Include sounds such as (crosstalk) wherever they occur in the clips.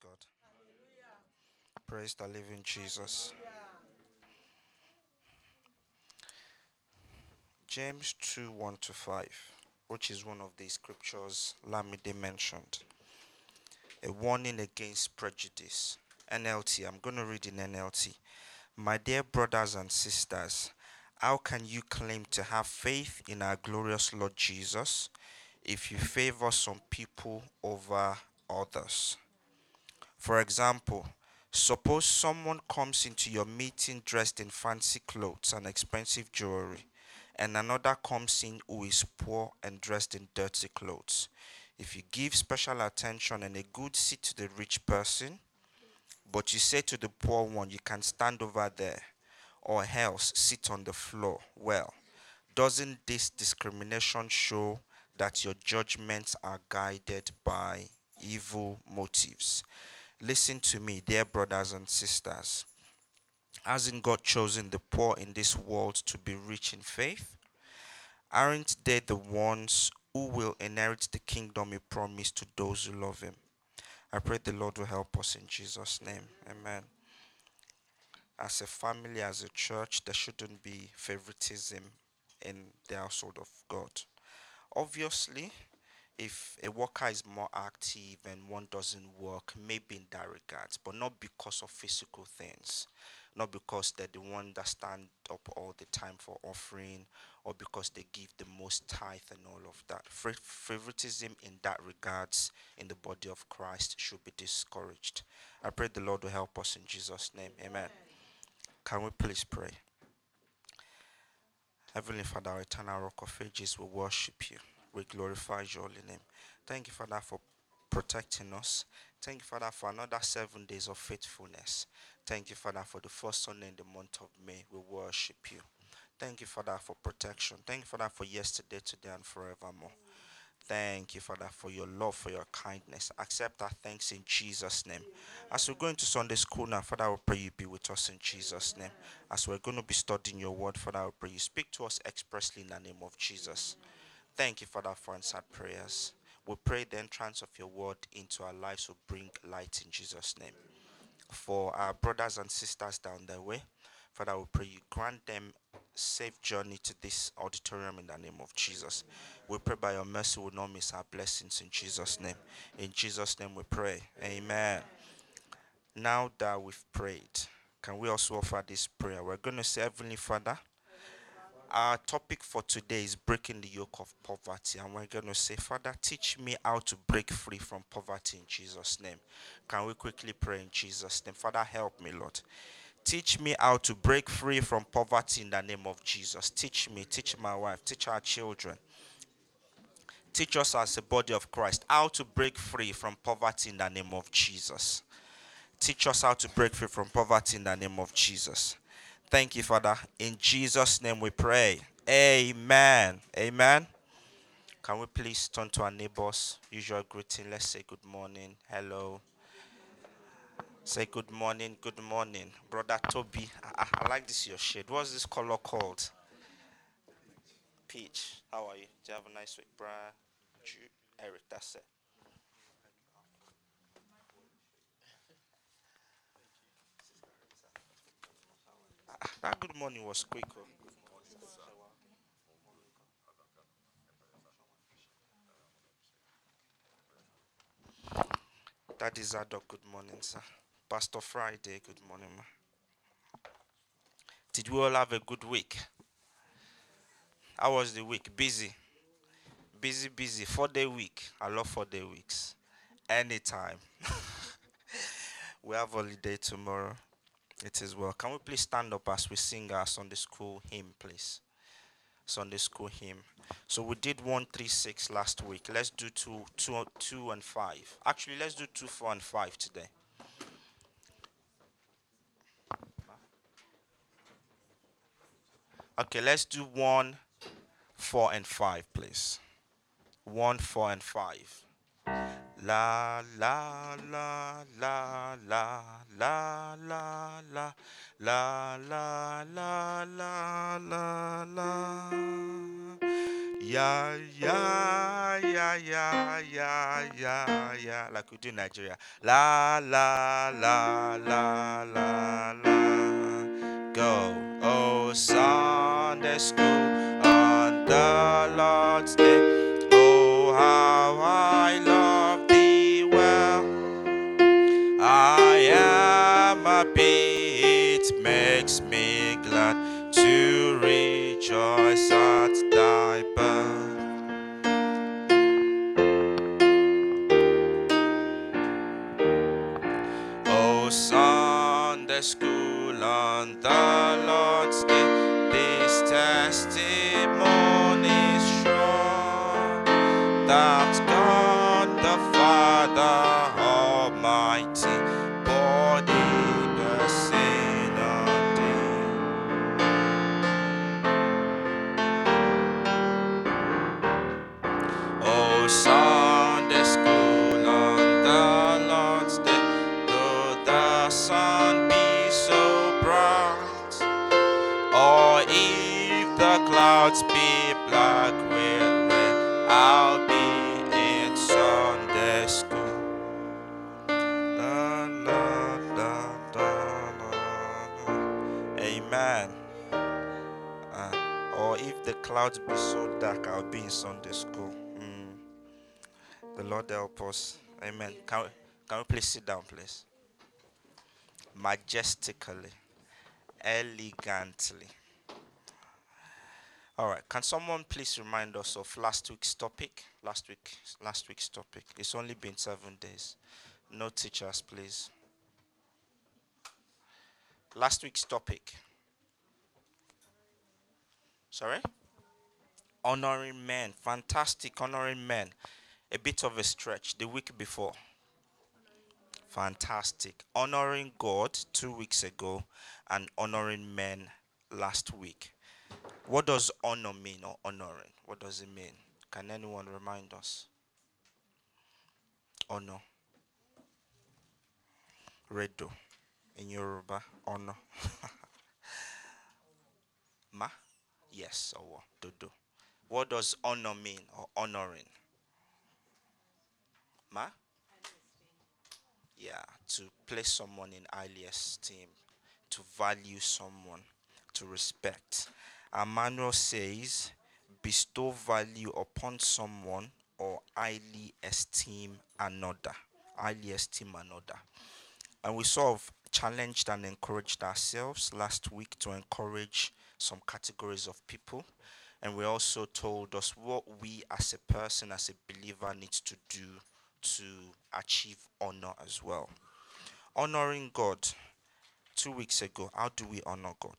Praise God. Praise the living Jesus. James 2 1 to 5, which is one of the scriptures Lamide mentioned. A warning against prejudice. NLT. I'm going to read in NLT. My dear brothers and sisters, how can you claim to have faith in our glorious Lord Jesus if you favor some people over others? For example, suppose someone comes into your meeting dressed in fancy clothes and expensive jewelry, and another comes in who is poor and dressed in dirty clothes. If you give special attention and a good seat to the rich person, but you say to the poor one, You can stand over there, or else sit on the floor, well, doesn't this discrimination show that your judgments are guided by evil motives? Listen to me, dear brothers and sisters. Hasn't God chosen the poor in this world to be rich in faith? Aren't they the ones who will inherit the kingdom he promised to those who love him? I pray the Lord will help us in Jesus' name. Amen. As a family, as a church, there shouldn't be favoritism in the household of God. Obviously, if a worker is more active and one doesn't work, maybe in that regard, but not because of physical things, not because they're the one that stand up all the time for offering, or because they give the most tithe and all of that. Favoritism in that regards in the body of Christ should be discouraged. I pray the Lord will help us in Jesus' name. Amen. Can we please pray? Heavenly Father, eternal rock of ages, we worship you. We glorify your holy name. Thank you, Father, for protecting us. Thank you, Father, for another seven days of faithfulness. Thank you, Father, for the first Sunday in the month of May. We worship you. Thank you, Father, for protection. Thank you, Father, for yesterday, today, and forevermore. Thank you, Father, for your love, for your kindness. Accept our thanks in Jesus' name. As we go into Sunday school now, Father, I pray you be with us in Jesus' name. As we're going to be studying your word, Father, I pray you speak to us expressly in the name of Jesus. Thank you, Father, for answered prayers. We pray the entrance of your word into our lives will bring light in Jesus' name. For our brothers and sisters down the way, Father, we pray you grant them safe journey to this auditorium in the name of Jesus. We pray by your mercy we will not miss our blessings in Jesus' name. In Jesus' name we pray. Amen. Now that we've prayed, can we also offer this prayer? We're going to say, Heavenly Father, our topic for today is breaking the yoke of poverty, and we're going to say, Father, teach me how to break free from poverty in Jesus' name. Can we quickly pray in Jesus' name? Father, help me, Lord. Teach me how to break free from poverty in the name of Jesus. Teach me, teach my wife, teach our children. Teach us as a body of Christ how to break free from poverty in the name of Jesus. Teach us how to break free from poverty in the name of Jesus. Thank you, Father. In Jesus' name we pray. Amen. Amen. Can we please turn to our neighbors? Usual greeting. Let's say good morning. Hello. Say good morning. Good morning. Brother Toby. I, I like this your shade. What's this color called? Peach. How are you? Do you have a nice week, Brian? Eric, that's it. That good morning was quick. Oh. That is Adok. Good morning, sir. Pastor Friday. Good morning, ma. Did we all have a good week? How was the week? Busy. Busy, busy. Four day week. I love four day weeks. Anytime. (laughs) we have holiday tomorrow. It is well. Can we please stand up as we sing our Sunday school hymn, please? Sunday school hymn. So we did one, three, six last week. Let's do two, two, two, and five. Actually, let's do two, four, and five today. Okay, let's do one, four, and five, please. One, four, and five. La la la la la la la la la la la la la la Yeah, yeah, yeah, yeah, yeah, yeah, yeah. Like we do in Nigeria. La, la, la, la, la, la. Go. Oh, Sunday school on the Lord's day. Oh, how I rejoice at thy birth. Oh, Sunday school on the Lord's the be so dark, I'll be in Sunday school. Mm. The Lord help us. Amen. Can we, can we please sit down, please? Majestically, elegantly. All right. Can someone please remind us of last week's topic? Last week, last week's topic. It's only been seven days. No teachers, please. Last week's topic. Sorry? Honoring men. Fantastic. Honoring men. A bit of a stretch the week before. Fantastic. Honoring God two weeks ago and honoring men last week. What does honor mean or honoring? What does it mean? Can anyone remind us? Honor. Redo. In Yoruba, honor. (laughs) Ma? Yes, or what? Dodo. What does honor mean or honoring? Ma? Yeah, to place someone in highly esteem, to value someone, to respect. And manual says, bestow value upon someone or highly esteem another. Highly esteem another. And we sort of challenged and encouraged ourselves last week to encourage some categories of people. And we also told us what we as a person, as a believer, needs to do to achieve honor as well. Honoring God. Two weeks ago, how do we honor God?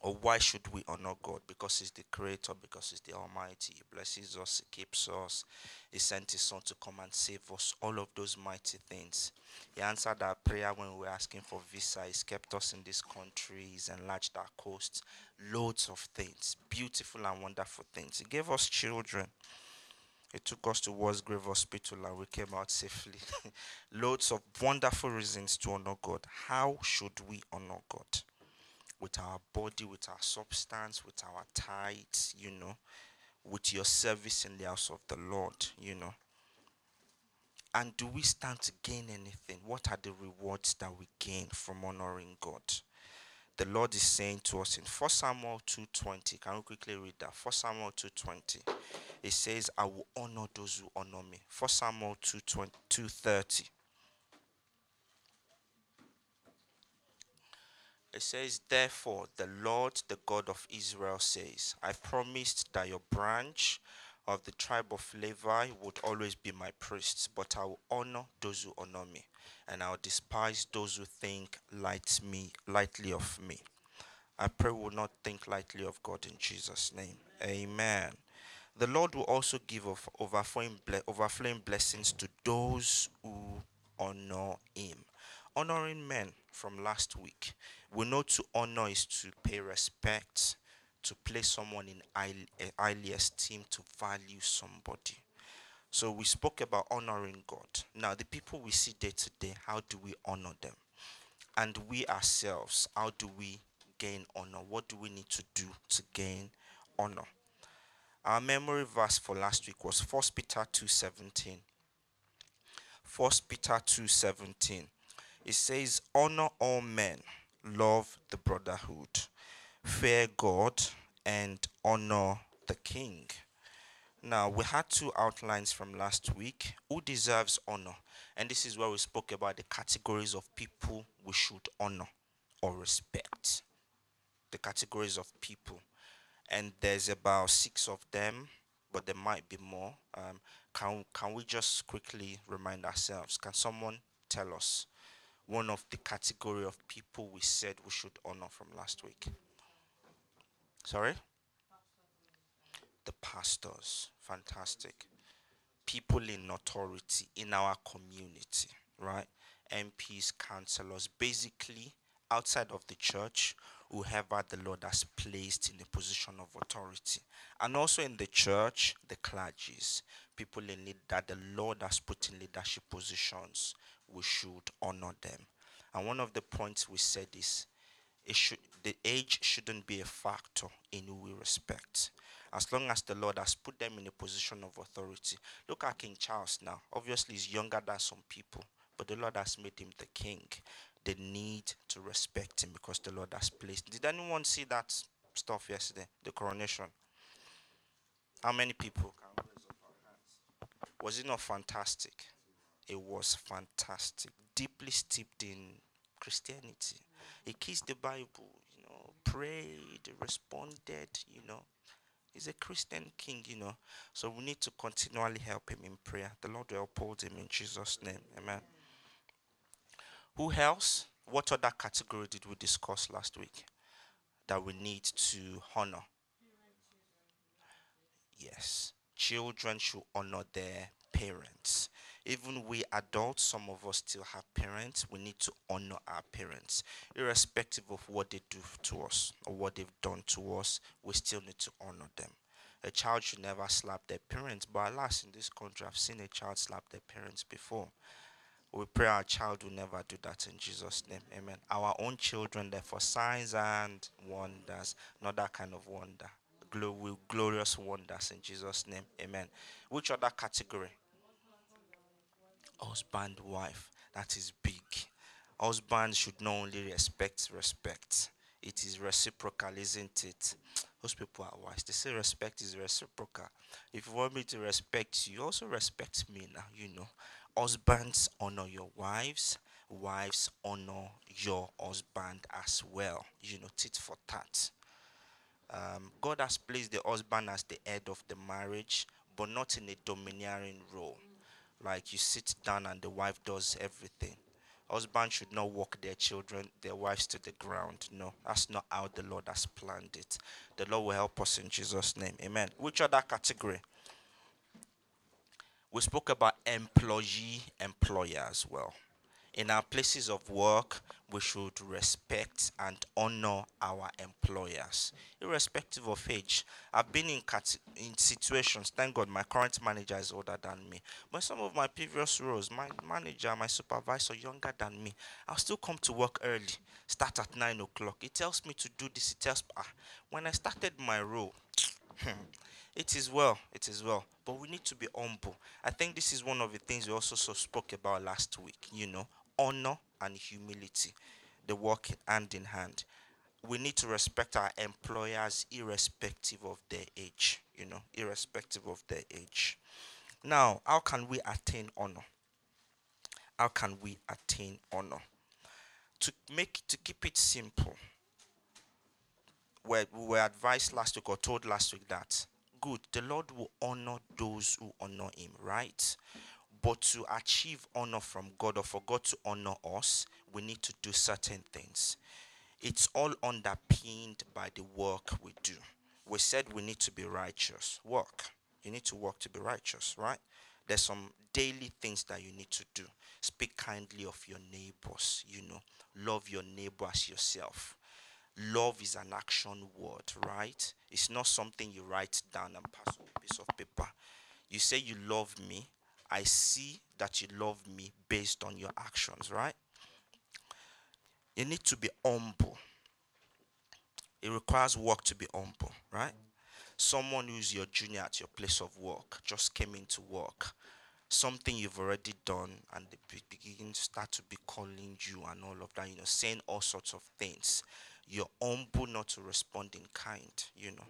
Or why should we honor God? Because He's the Creator, because He's the Almighty. He blesses us, He keeps us, He sent His Son to come and save us. All of those mighty things. He answered our prayer when we were asking for visa. He's kept us in this country. He's enlarged our coast. Loads of things, beautiful and wonderful things. He gave us children. He took us to Grave Hospital and we came out safely. (laughs) Loads of wonderful reasons to honor God. How should we honor God? With our body, with our substance, with our tithes, you know, with your service in the house of the Lord, you know. And do we stand to gain anything? What are the rewards that we gain from honoring God? The Lord is saying to us in 1 Samuel 2:20. Can we quickly read that? 1 Samuel 2:20. It says, I will honor those who honor me. 1 Samuel 2:30. It says, Therefore, the Lord, the God of Israel, says, I promised that your branch of the tribe of Levi would always be my priests, but I will honor those who honor me, and I will despise those who think light me, lightly of me. I pray we will not think lightly of God in Jesus' name. Amen. The Lord will also give overflowing, overflowing blessings to those who honor Him. Honoring men from last week. We know to honor is to pay respect, to place someone in highly, eh, highly esteem, to value somebody. So we spoke about honoring God. Now, the people we see day to day, how do we honor them? And we ourselves, how do we gain honor? What do we need to do to gain honor? Our memory verse for last week was 1 Peter 2:17. 1 Peter 2:17. It says, "Honor all men, love the brotherhood, fear God, and honor the king." Now, we had two outlines from last week. Who deserves honor? And this is where we spoke about the categories of people we should honor or respect. The categories of people. And there's about six of them, but there might be more. Um, can, can we just quickly remind ourselves? Can someone tell us one of the category of people we said we should honor from last week? Sorry? The pastors. Fantastic. People in authority in our community, right? MPs, councillors, basically outside of the church, whoever the Lord has placed in a position of authority. And also in the church, the clergies, people in lead that the Lord has put in leadership positions, we should honor them. And one of the points we said is it should the age shouldn't be a factor in who we respect as long as the Lord has put them in a position of authority. Look at King Charles now. Obviously, he's younger than some people, but the Lord has made him the king. They need to respect him because the Lord has placed. Did anyone see that stuff yesterday? The coronation. How many people? Was it not fantastic? It was fantastic. Deeply steeped in Christianity. He kissed the Bible, you know, prayed, responded, you know. He's a Christian king, you know. So we need to continually help him in prayer. The Lord will uphold him in Jesus' name. Amen. Who else? What other category did we discuss last week that we need to honor? Yes. Children should honor their parents. Even we adults, some of us still have parents. We need to honor our parents, irrespective of what they do to us or what they've done to us. We still need to honor them. A child should never slap their parents, but alas, in this country, I've seen a child slap their parents before. We pray our child will never do that in Jesus' name. Amen. Our own children, therefore, signs and wonders, not that kind of wonder. glorious wonders in Jesus' name. Amen. Which other category? Husband wife that is big. Husband should not only respect respect it is reciprocal isn't it? Those people are wise. They say respect is reciprocal. If you want me to respect you also respect me now you know. Husbands honor your wives wives honor your husband as well you know tit for tat. Um, god has placed the husband as the head of the marriage but not in a domineering role like you sit down and the wife does everything. Husbands should not walk their children, their wives to the ground. No, that's not how the Lord has planned it. The Lord will help us in Jesus' name. Amen. Which other category? We spoke about employee, employer as well in our places of work, we should respect and honor our employers, irrespective of age. I've been in, cat- in situations, thank God my current manager is older than me, but some of my previous roles, my manager, my supervisor, younger than me, I'll still come to work early, start at 9 o'clock. It tells me to do this, it tells ah, when I started my role, It is well, it is well. But we need to be humble. I think this is one of the things we also so spoke about last week, you know, honor and humility. They work hand in hand. We need to respect our employers irrespective of their age, you know, irrespective of their age. Now, how can we attain honor? How can we attain honor? To make to keep it simple, we were advised last week or told last week that good, the Lord will honor those who honor him, right? But to achieve honor from God or for God to honor us, we need to do certain things. It's all underpinned by the work we do. We said we need to be righteous. Work. You need to work to be righteous, right? There's some daily things that you need to do. Speak kindly of your neighbors, you know. Love your neighbor as yourself. Love is an action word, right? It's not something you write down and pass on a piece of paper. You say you love me, I see that you love me based on your actions, right? You need to be humble. It requires work to be humble, right? Someone who's your junior at your place of work just came into work. Something you've already done, and they begin to start to be calling you and all of that, you know, saying all sorts of things. You're humble not to respond in kind, you know.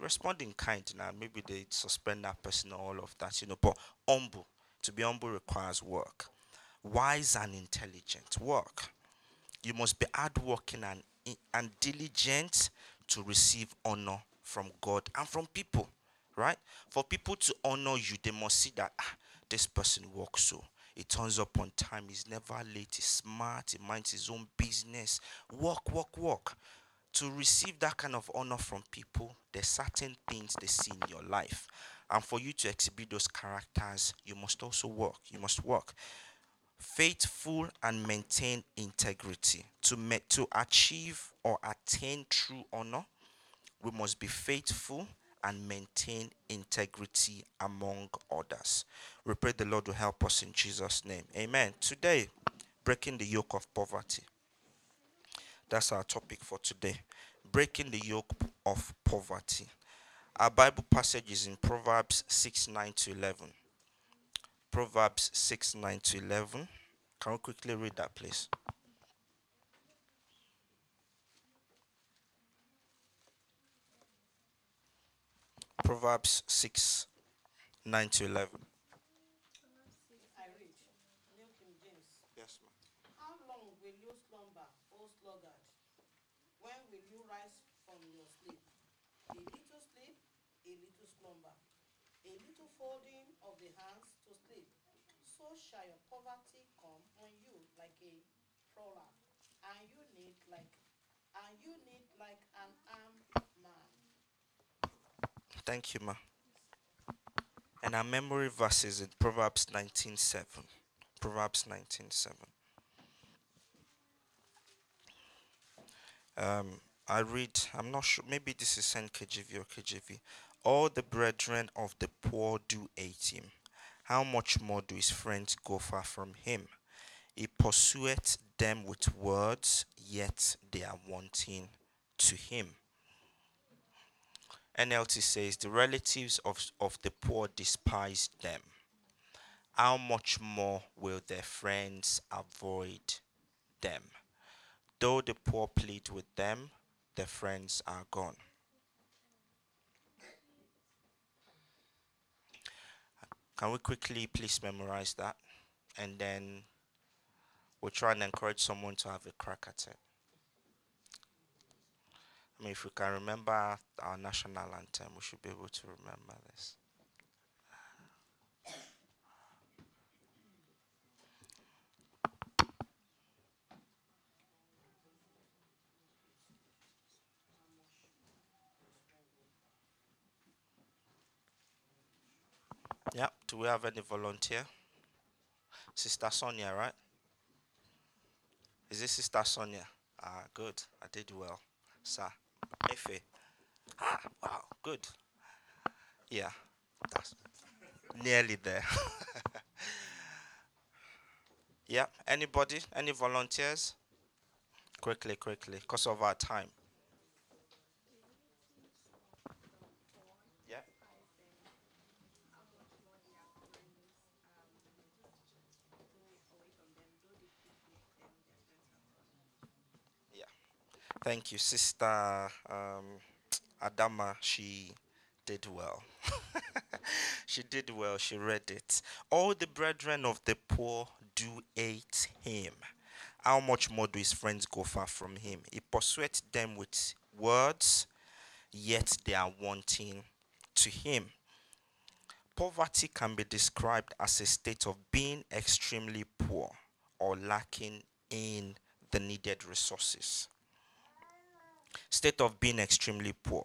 Respond in kind now. Maybe they suspend that person or all of that, you know, but humble. To be humble requires work. Wise and intelligent work. You must be hardworking and, and diligent to receive honor from God and from people, right? For people to honor you, they must see that ah, this person works so. He turns up on time. He's never late. He's smart. He minds his own business. Work, work, work. To receive that kind of honor from people, there's certain things they see in your life. And for you to exhibit those characters, you must also work. You must work. Faithful and maintain integrity. To, me- to achieve or attain true honor, we must be faithful and maintain integrity among others. We pray the Lord will help us in Jesus' name. Amen. Today, breaking the yoke of poverty. That's our topic for today. Breaking the yoke of poverty. Our Bible passage is in Proverbs 6 9 to 11. Proverbs 6 9 to 11. Can we quickly read that, please? Proverbs 6 9 to 11. I read New King James. Yes, ma'am. How long will you slumber, sluggard? When will you rise from your sleep? A little slumber, a little folding of the hands to sleep. So shall your poverty come on you like a prowler, and you need like and you need like an armed man. Thank you, ma. And our memory verse is in Proverbs 19:7. Proverbs 19:7. Um, I read. I'm not sure. Maybe this is NKJV or KJV. All the brethren of the poor do hate him. How much more do his friends go far from him? He pursueth them with words, yet they are wanting to him. NLT says, The relatives of, of the poor despise them. How much more will their friends avoid them? Though the poor plead with them, their friends are gone. Can we quickly please memorize that? And then we'll try and encourage someone to have a crack at it. I mean, if we can remember our national anthem, we should be able to remember this. Yeah, do we have any volunteer? Sister Sonia, right? Is this Sister Sonia? Ah, good. I did well, sir. Efe. Ah, wow, good. Yeah, that's nearly there. (laughs) yeah, anybody? Any volunteers? Quickly, quickly, because of our time. Yeah. Yeah. Thank you, Sister um, Adama. She did well. (laughs) she did well. She read it. All the brethren of the poor do hate him. How much more do his friends go far from him? He persuades them with words, yet they are wanting to him. Poverty can be described as a state of being extremely poor or lacking in the needed resources. State of being extremely poor.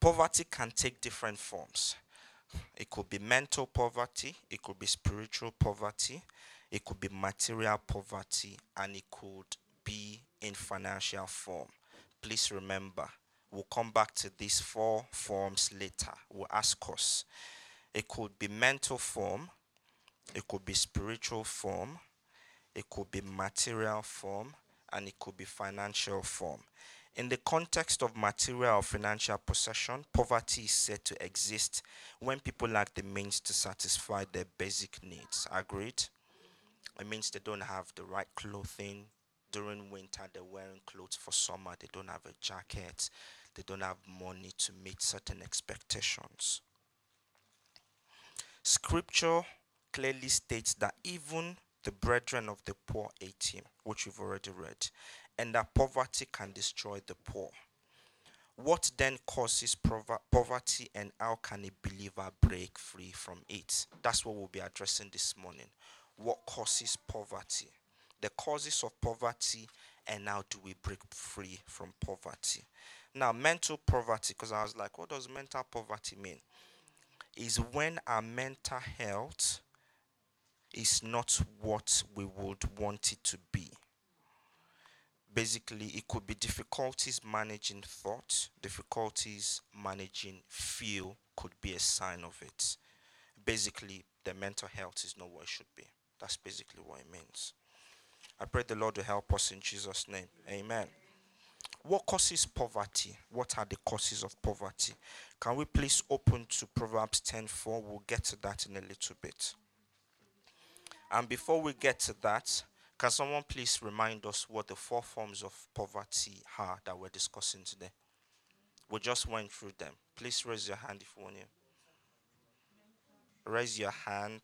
Poverty can take different forms. It could be mental poverty, it could be spiritual poverty, it could be material poverty, and it could be in financial form. Please remember, we'll come back to these four forms later. We'll ask us. It could be mental form, it could be spiritual form, it could be material form, and it could be financial form. In the context of material or financial possession, poverty is said to exist when people lack the means to satisfy their basic needs. Agreed? It means they don't have the right clothing. During winter, they're wearing clothes for summer. They don't have a jacket. They don't have money to meet certain expectations. Scripture clearly states that even the brethren of the poor ate him, which we've already read, and that poverty can destroy the poor. What then causes poverty and how can a believer break free from it? That's what we'll be addressing this morning. What causes poverty? The causes of poverty and how do we break free from poverty? Now, mental poverty, because I was like, what does mental poverty mean? Is when our mental health is not what we would want it to be. Basically, it could be difficulties managing thought, difficulties managing feel could be a sign of it. Basically, the mental health is not what it should be. That's basically what it means. I pray the Lord to help us in Jesus' name. Amen. What causes poverty? What are the causes of poverty? Can we please open to Proverbs 10:4? We'll get to that in a little bit. And before we get to that, can someone please remind us what the four forms of poverty are that we're discussing today? We just went through them. Please raise your hand if you want to. Raise your hand.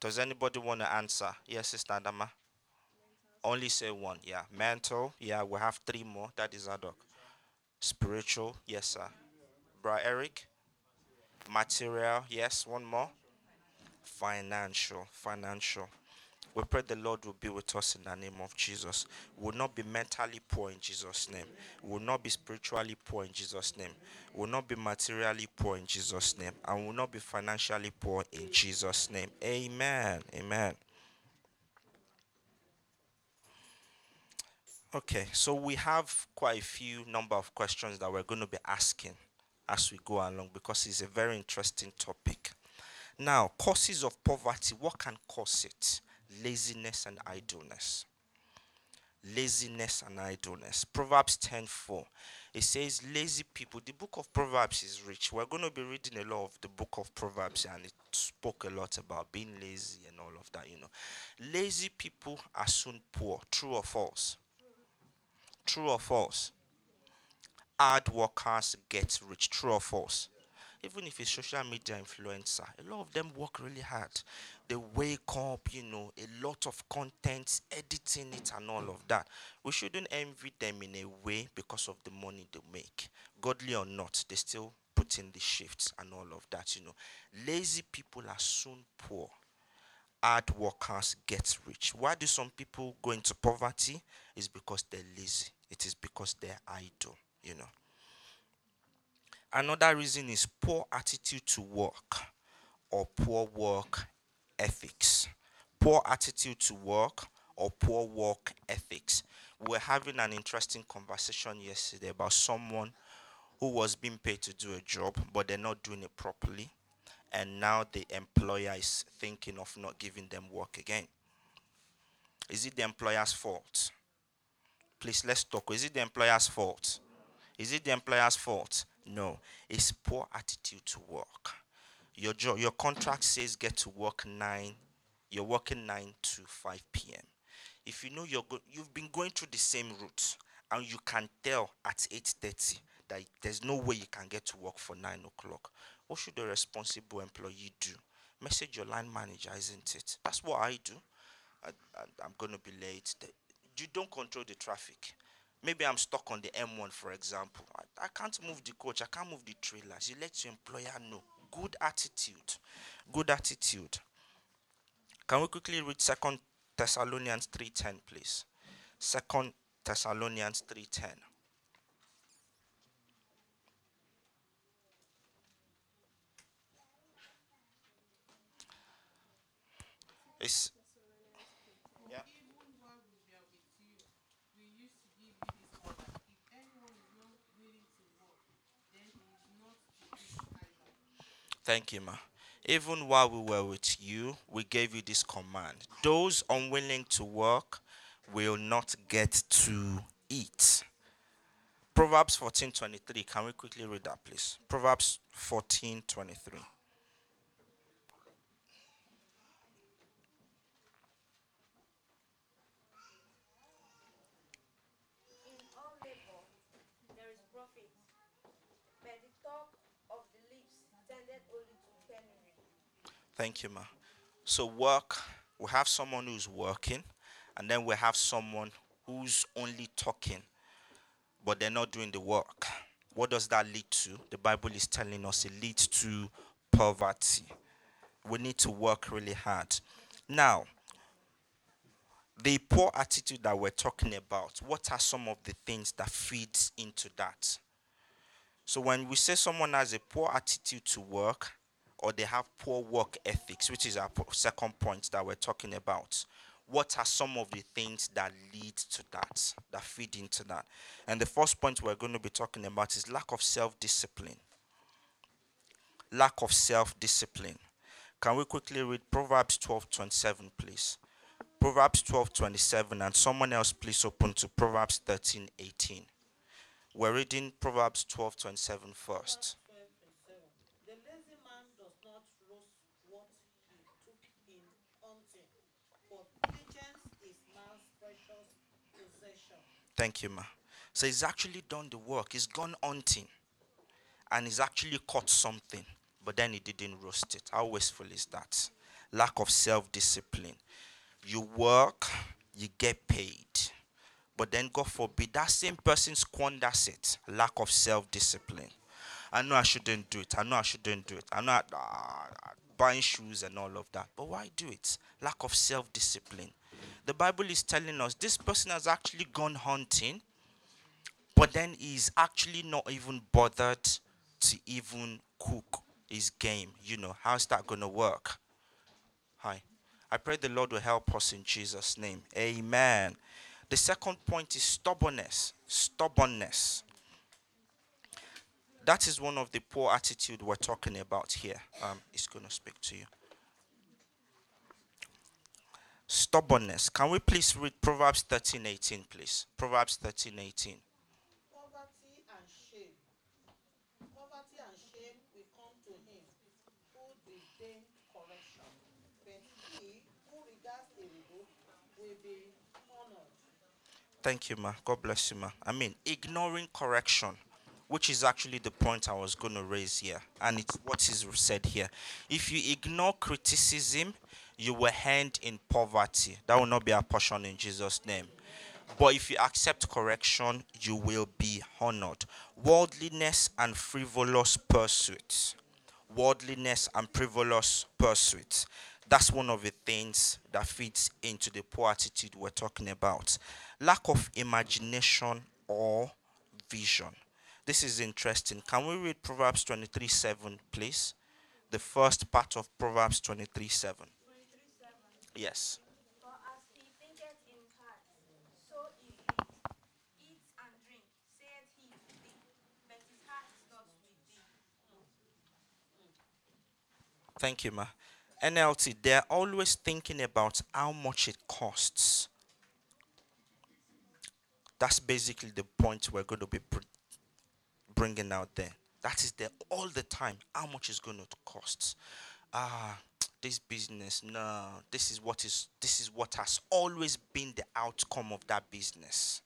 Does anybody want to answer? Yes, Sister Adama. Only say one. Yeah. Mental. Yeah, we have three more. That is ad hoc. Spiritual. Yes, sir. Bro Eric material yes one more financial financial. We pray the lord will be with us in the name of jesus. We will not be mentally poor in jesus name. We will not be spiritually poor in jesus name. We will not be materially poor in jesus name. And will not be financially poor in jesus name. Amen. Amen. Okay so we have quite a few number of questions that we're going to be asking as we go along because it's a very interesting topic. Now, causes of poverty, what can cause it? Laziness and idleness. Laziness and idleness. Proverbs 10:4. It says, Lazy people. The book of Proverbs is rich. We're going to be reading a lot of the book of Proverbs, and it spoke a lot about being lazy and all of that, you know. Lazy people are soon poor. True or false? True or false? hard workers get rich, true or false? Even if it's social media influencer, a lot of them work really hard. They wake up, you know, a lot of content, editing it, and all of that. We shouldn't envy them in a way because of the money they make. Godly or not, they still put in the shifts and all of that, you know. Lazy people are soon poor. Hard workers get rich. Why do some people go into poverty? Is because they're lazy. It is because they're idle you know. Another reason is poor attitude to work or poor work ethics. Poor attitude to work or poor work ethics. We were having an interesting conversation yesterday about someone who was being paid to do a job, but they're not doing it properly. And now the employer is thinking of not giving them work again. Is it the employer's fault? Please, let's talk. Is it the employer's fault? Is it the employer's fault? No. It's poor attitude to work. Your job, your contract says get to work 9, you're working 9 to 5 p.m. If you know you're go- you've been going through the same route and you can tell at 8:30 that there's no way you can get to work for 9 o'clock, what should a responsible employee do? Message your line manager, isn't it? That's what I do. I, am going to be late. You don't control the traffic. Maybe I'm stuck on the M1, for example. I, I can't move the coach, I can't move the trailers. You let your employer know. Good attitude. Good attitude. Can we quickly read Second Thessalonians 3:10, please? Second Thessalonians 3:10. It's Thank you, ma. Even while we were with you, we gave you this command. Those unwilling to work, will not get to eat. Proverbs 14:23. Can we quickly read that, please? Proverbs 14:23. In all labor there is profit, but the talk of the lips tended only to penury. Thank you, ma. So work, we have someone who's working, and then we have someone who's only talking, but they're not doing the work. What does that lead to? The Bible is telling us it leads to poverty. We need to work really hard. Now, the poor attitude that we're talking about, what are some of the things that feeds into that? So when we say someone has a poor attitude to work, or they have poor work ethics, which is our second point that we're talking about. What are some of the things that lead to that, that feed into that? And the first point we're going to be talking about is lack of self discipline. Lack of self discipline. Can we quickly read Proverbs 12 27, please? Proverbs 12 27, and someone else please open to Proverbs 13 18. We're reading Proverbs 12 27 first. Proverbs 12, 27. The lazy man does not roast what he took in hunting, but diligence is man's precious possession. Thank you, ma. So he's actually done the work. He's gone hunting and he's actually caught something, but then he didn't roast it. How wasteful is that? Lack of self discipline. You work, you get paid, but then God forbid that same person squanders it. Lack of self discipline. I know I shouldn't do it. I know I shouldn't do it. I know I, uh, buying shoes and all of that. But why do it? Lack of self discipline. The Bible is telling us this person has actually gone hunting, but then he's actually not even bothered to even cook his game. You know, how's that going to work? Hi. I pray the Lord will help us in Jesus' name. Amen. The second point is stubbornness. Stubbornness. That is one of the poor attitude we're talking about here. Um, it's going to speak to you. Stubbornness. Can we please read Proverbs 13 18, please? Proverbs 13 18. Poverty and shame. Poverty and shame will come to him who disdain correction, but he who regards a rebuke will be honored. Thank you, ma. God bless you, ma. I mean, ignoring correction, which is actually the point I was going to raise here, and it's what is said here. If you ignore criticism, you will end in poverty. That will not be our portion in Jesus' name. But if you accept correction, you will be honored. Worldliness and frivolous pursuits. Worldliness and frivolous pursuits. That's one of the things that fits into the poor attitude we're talking about. Lack of imagination or vision. This is interesting. Can we read Proverbs 23 7, please? The first part of Proverbs 23 7. 23 7. Yes. Thank you, ma. NLT, they're always thinking about how much it costs. That's basically the point we're going to be bringing out there. That is there all the time. How much is going to cost? Ah, this business. No, this is what is this is what has always been the outcome of that business.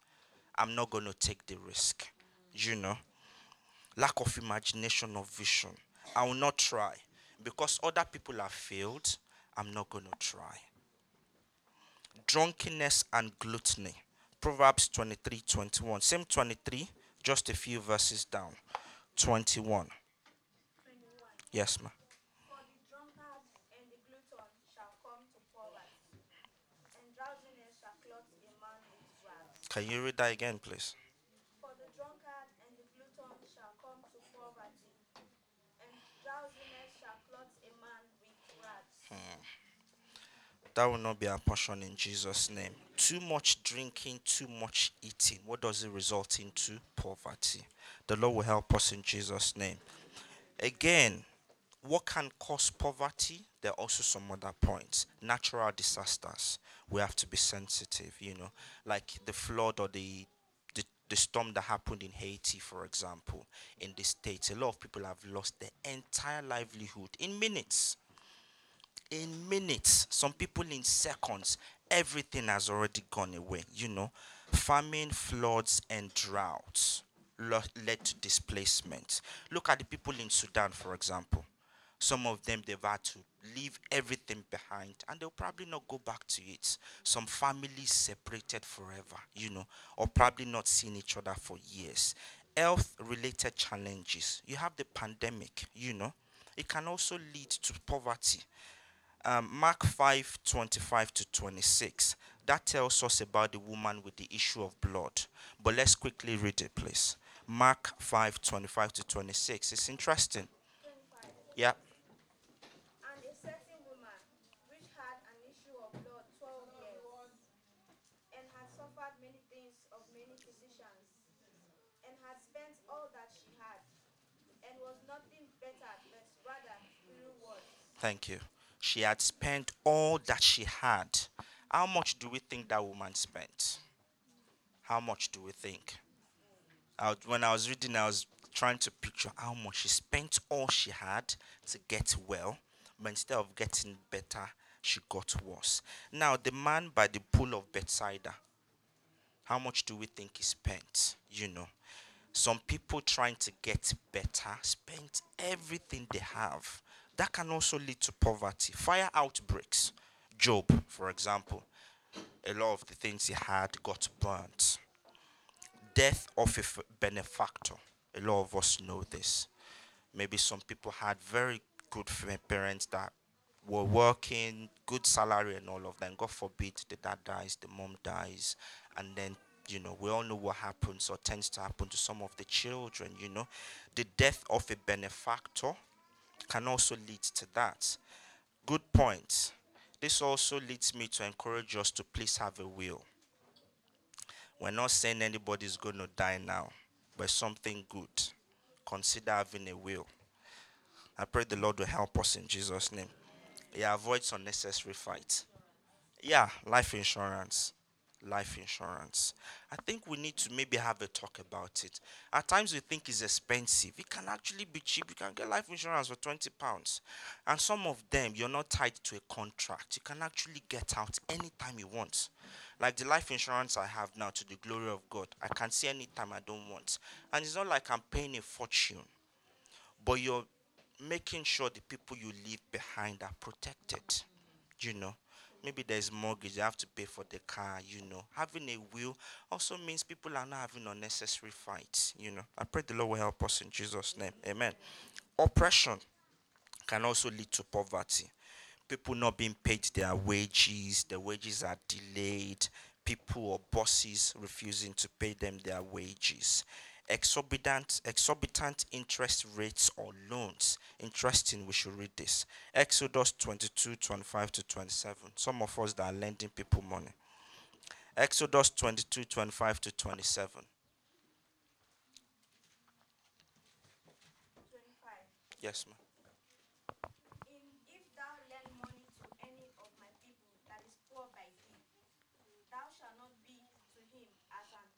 I'm not going to take the risk. You know, lack of imagination or vision. I will not try because other people have failed. I'm not going to try. Drunkenness and gluttony. Proverbs 23 21. Same 23, just a few verses down. 21. 21. Yes, ma'am. Can you read that again, please? For the drunkard and the glutton shall come to poverty, and drowsiness shall clothe a man with rags. That will not be our portion in Jesus' name. Too much drinking, too much eating. What does it result into? Poverty. The Lord will help us in Jesus' name. Again, what can cause poverty? There are also some other points. Natural disasters. We have to be sensitive, you know, like the flood or the the, storm that happened in Haiti, for example, in the states. A lot of people have lost their entire livelihood in minutes. In minutes, some people in seconds, everything has already gone away, you know. Famine, floods, and droughts led to displacement. Look at the people in Sudan, for example. Some of them they've had to leave everything behind and they'll probably not go back to it. Some families separated forever, you know, or probably not seeing each other for years. Health related challenges. You have the pandemic, you know, it can also lead to poverty. Um, Mark 5 25 to 26. That tells us about the woman with the issue of blood. But let's quickly read it, please. Mark 5 25 to 26. It's interesting. Yeah. And a certain woman, which had an issue of blood twelve years, and had suffered many things of many physicians, and had spent all that she had, and was nothing better, but rather grew worse. Thank you. She had spent all that she had. How much do we think that woman spent? How much do we think? I, when I was reading, I was trying to picture how much she spent all she had to get well, but instead of getting better, she got worse. Now, the man by the pool of Bethsaida, how much do we think he spent? You know, some people trying to get better spend everything they have. That can also lead to poverty. Fire outbreaks. Job, for example, a lot of the things he had got burnt. Death of a benefactor. A lot of us know this. Maybe some people had very good parents that were working, good salary, and all of that. God forbid the dad dies, the mom dies, and then you know we all know what happens or tends to happen to some of the children. You know, the death of a benefactor can also lead to that. Good point. This also leads me to encourage us to please have a will. We're not saying anybody's going to die now, but something good. Consider having a will. I pray the Lord will help us in Jesus' name. Yeah, avoids unnecessary fights. Yeah, life insurance. Life insurance. I think we need to maybe have a talk about it. At times we think it's expensive. It can actually be cheap. You can get life insurance for 20 pounds. And some of them you're not tied to a contract. You can actually get out anytime you want. Like the life insurance I have now to the glory of God. I can see anytime I don't want. And it's not like I'm paying a fortune. But you're making sure the people you leave behind are protected. You know, maybe there's mortgage, you have to pay for the car, you know. Having a will also means people are not having unnecessary fights, you know. I pray the Lord will help us in Jesus' name. Amen. Oppression can also lead to poverty. People not being paid their wages, the wages are delayed, people or bosses refusing to pay them their wages. Exorbitant, exorbitant interest rates or loans. Interesting, we should read this. Exodus 22, 25 to 27. Some of us that are lending people money. Exodus 22, 25 to 27. 25. Yes, ma'am. In, if thou lend money to any of my people that is poor by thee, thou shalt not be to him as an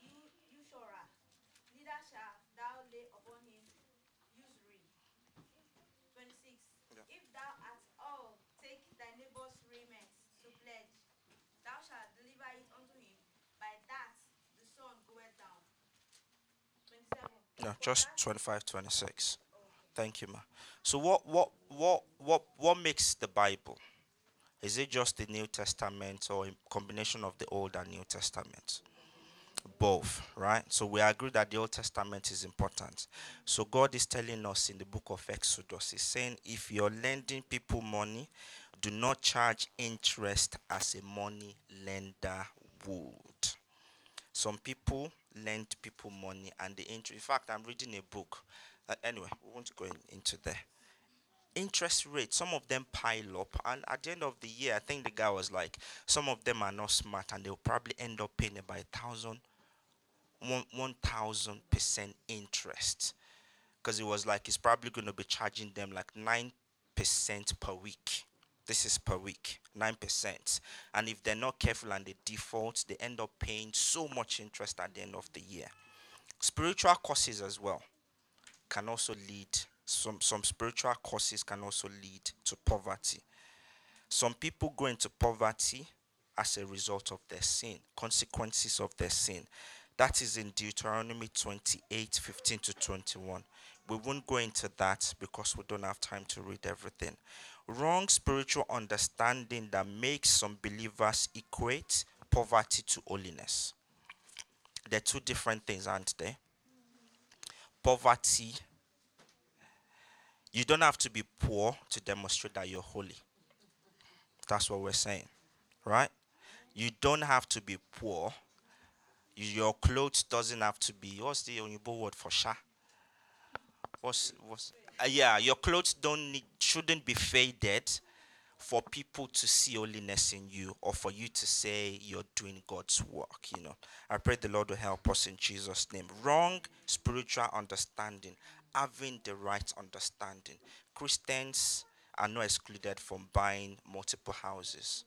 u- usurer, neither shalt thou lay upon him usury. 26. Yeah. If thou at all take thy neighbor's raiment to pledge, thou shalt deliver it unto him. By that the sun goeth down. 27. No, just that- 25, 26. Thank you, ma. So what what what what what makes the Bible? Is it just the New Testament or a combination of the Old and New Testament? Both, right? So we agree that the Old Testament is important. So God is telling us in the book of Exodus, He's saying, if you're lending people money, do not charge interest as a money lender would. Some people lend people money and the interest. In fact, I'm reading a book. Uh, anyway, we won't go in, into there. Interest rates, some of them pile up, and at the end of the year, I think the guy was like, some of them are not smart, and they'll probably end up paying about a thousand, one thousand percent interest. because it was like he's probably going to be charging them like 9% per week. This is per week, 9%. And if they're not careful and they default, they end up paying so much interest at the end of the year. Spiritual courses as well can also lead some some spiritual courses can also lead to poverty. Some people go into poverty as a result of their sin, consequences of their sin. That is in Deuteronomy 28 15 to 21. We won't go into that because we don't have time to read everything. Wrong spiritual understanding that makes some believers equate poverty to holiness. They're two different things, aren't they? Poverty, you don't have to be poor to demonstrate that you're holy. That's what we're saying, right? You don't have to be poor. Your clothes doesn't have to be. What's the Oyibo word for sha? What's what's? Uh, yeah, your clothes don't need, shouldn't be faded for people to see holiness in you or for you to say you're doing God's work. You know, I pray the Lord will help us in Jesus' name. Wrong spiritual understanding, having the right understanding. Christians are not excluded from buying multiple houses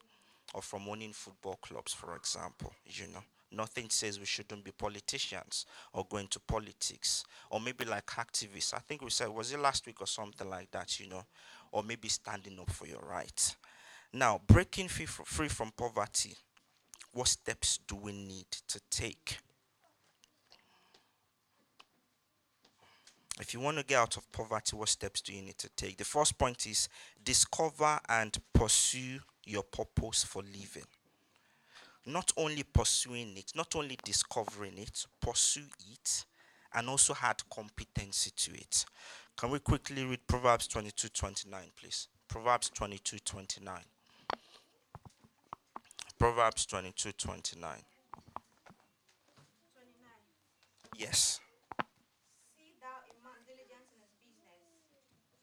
or from owning football clubs, for example. You know, nothing says we shouldn't be politicians or go into politics or maybe like activists. I think we said, was it last week or something like that, you know, or maybe standing up for your rights. Now, breaking free, from poverty, what steps do we need to take? If you want to get out of poverty, what steps do you need to take? The first point is discover and pursue your purpose for living. Not only pursuing it, not only discovering it, pursue it, and also add competency to it. Can we quickly read Proverbs 22 29, please? Proverbs 22 29. Proverbs 22 29. 29. Yes. See thou a man diligent in his business.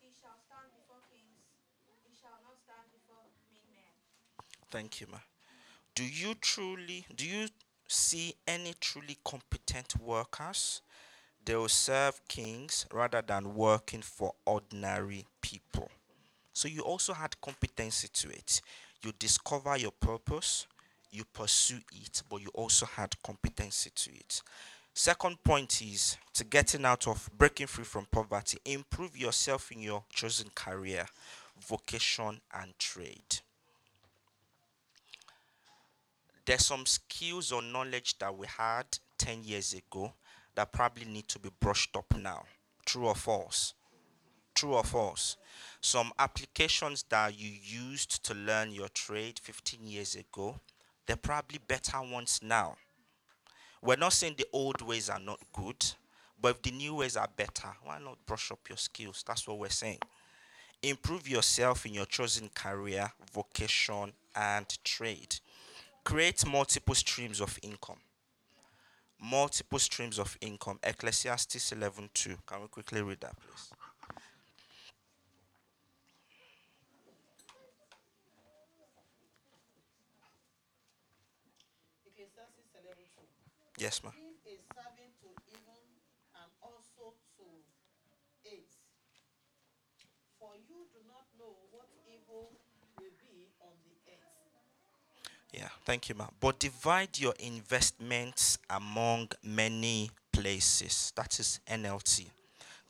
He shall stand before kings. He shall not stand before mean men. Thank you, ma. Do you truly, do you see any truly competent workers? They will serve kings rather than working for ordinary people. So you also had competency to it. You discover your purpose, you pursue it, but you also had competency to it. Second point is to getting out of breaking free from poverty. Improve yourself in your chosen career, vocation, and trade. There's some skills or knowledge that we had 10 years ago that probably need to be brushed up now. True or false? True or false? Some applications that you used to learn your trade 15 years ago, they're probably better ones now. We're not saying the old ways are not good, but if the new ways are better, why not brush up your skills? That's what we're saying. Improve yourself in your chosen career, vocation, and trade. Create multiple streams of income multiple streams of income. Ecclesiastes 11:2. Can we quickly read that, please? Ecclesiastes 11 2. Yes, ma'am. Give a serving to even and also to eight. For you do not know what evil will be on the earth. Yeah, thank you, ma'am. But divide your investments among many places. That is NLT.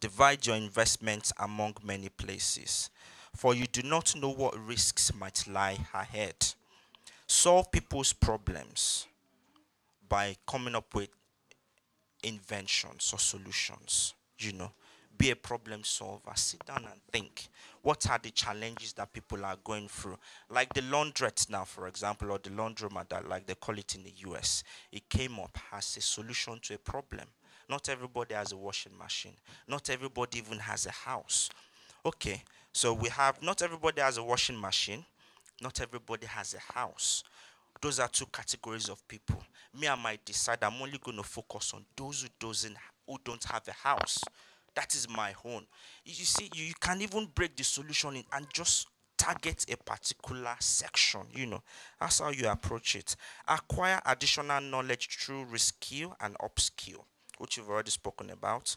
Divide your investments among many places. For you do not know what risks might lie ahead. Solve people's problems by coming up with inventions or solutions. You know, be a problem solver. Sit down and think. What are the challenges that people are going through? Like the laundrette now, for example, or the laundromat, that, like they call it in the US. It came up as a solution to a problem. Not everybody has a washing machine. Not everybody even has a house. Okay, so we have not everybody has a washing machine. Not everybody has a house. Those are two categories of people. Me, I might decide I'm only going to focus on those who doesn't who don't have a house. That is my own. You see, you, you can even break the solution in and just target a particular section. You know, that's how you approach it. Acquire additional knowledge through reskill and upskill, which you've already spoken about.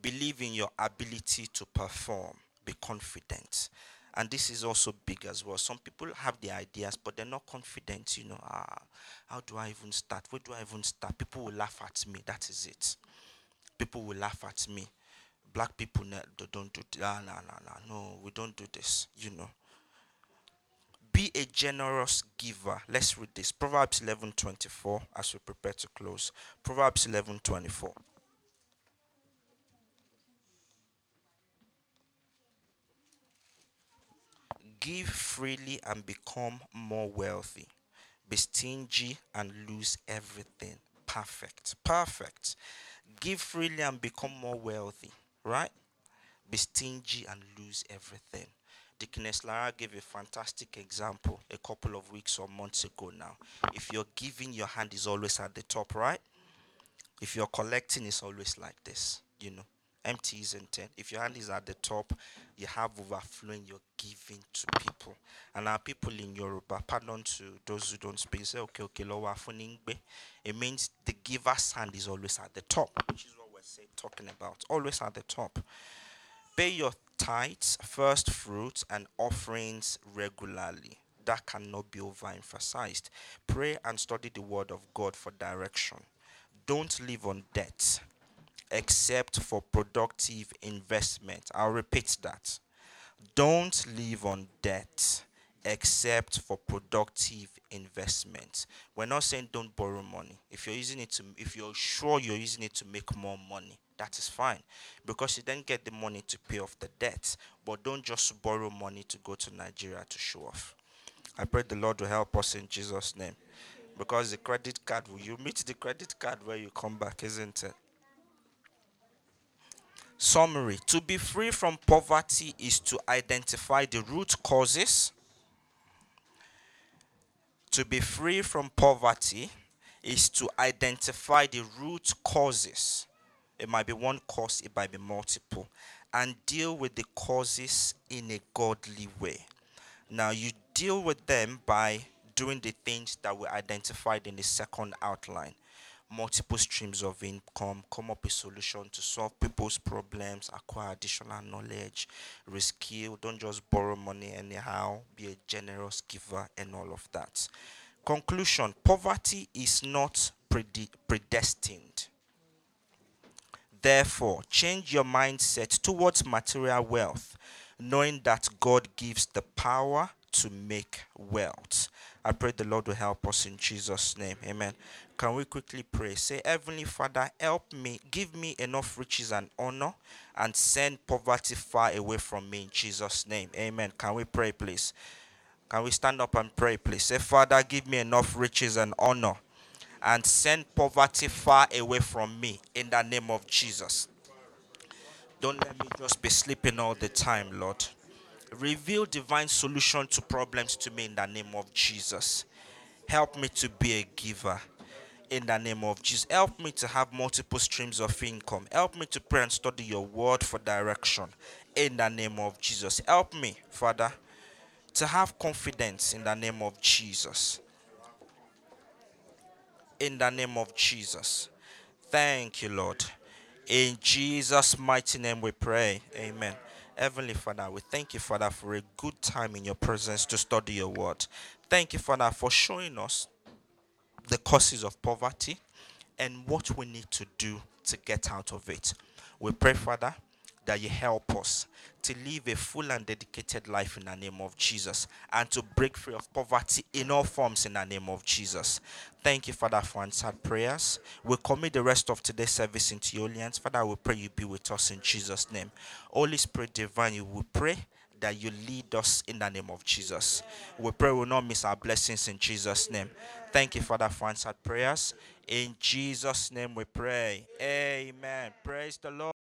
Believe in your ability to perform. Be confident. And this is also big as well. Some people have the ideas, but they're not confident. You know, ah, how do I even start? Where do I even start? People will laugh at me. That is it. People will laugh at me. Black people don't do ah, no. We don't do this. You know. Be a generous giver. Let's read this. Proverbs 11:24 as we prepare to close. Proverbs 11:24. Give freely and become more wealthy. Be stingy and lose everything. Perfect. Perfect. Give freely and become more wealthy. Right? Be stingy and lose everything. Deaconess Lara gave a fantastic example a couple of weeks or months ago now. If you're giving, your hand is always at the top, right? If you're collecting, it's always like this, you know empty isn't it? If your hand is at the top, you have overflowing, you're giving to people. And our people in Yoruba, pardon to those who don't speak, say, okay, okay, lower It means the giver's hand is always at the top, which is what we're talking about. Always at the top. Pay your tithes, first fruits, and offerings regularly. That cannot be overemphasized. Pray and study the word of God for direction. Don't live on debt except for productive investment. I'll repeat that. Don't live on debt except for productive investment. We're not saying don't borrow money. If you're using it to if you're sure you're using it to make more money, that is fine. Because you then get the money to pay off the debt. But don't just borrow money to go to Nigeria to show off. I pray the Lord will help us in Jesus' name. Because the credit card, will you meet the credit card where you come back, isn't it? Summary To be free from poverty is to identify the root causes. To be free from poverty is to identify the root causes. It might be one cause, it might be multiple, and deal with the causes in a godly way. Now, you deal with them by doing the things that were identified in the second outline multiple streams of income, come up with solutions to solve people's problems, acquire additional knowledge, reskill, don't just borrow money anyhow, be a generous giver, and all of that. Conclusion Poverty is not predestined. Therefore, change your mindset towards material wealth, knowing that God gives the power to make wealth. I pray the Lord will help us in Jesus' name. Amen. Can we quickly pray? Say, Heavenly Father, help me, give me enough riches and honor, and send poverty far away from me in Jesus' name. Amen. Can we pray, please? Can we stand up and pray, please? Say, Father, give me enough riches and honor, and send poverty far away from me in the name of Jesus. Don't let me just be sleeping all the time, Lord. Reveal divine solution to problems to me in the name of Jesus. Help me to be a giver in the name of Jesus. Help me to have multiple streams of income. Help me to pray and study your word for direction in the name of Jesus. Help me, Father, to have confidence in the name of Jesus. In the name of Jesus. Thank you, Lord. In Jesus' mighty name we pray. Amen. Heavenly Father, we thank you, Father, for a good time in your presence to study your word. Thank you, Father, for showing us the causes of poverty and what we need to do to get out of it. We pray, Father, that you help us to live a full and dedicated life in the name of Jesus and to break free of poverty in all forms in the name of Jesus. Thank you, Father, for answered prayers. We commit the rest of today's service into your hands. Father, we pray you be with us in Jesus' name. Holy Spirit divine, you will pray that you lead us in the name of Jesus. We pray we will not miss our blessings in Jesus' name. Thank you, Father, for answered prayers. In Jesus' name we pray. Amen. Praise the Lord.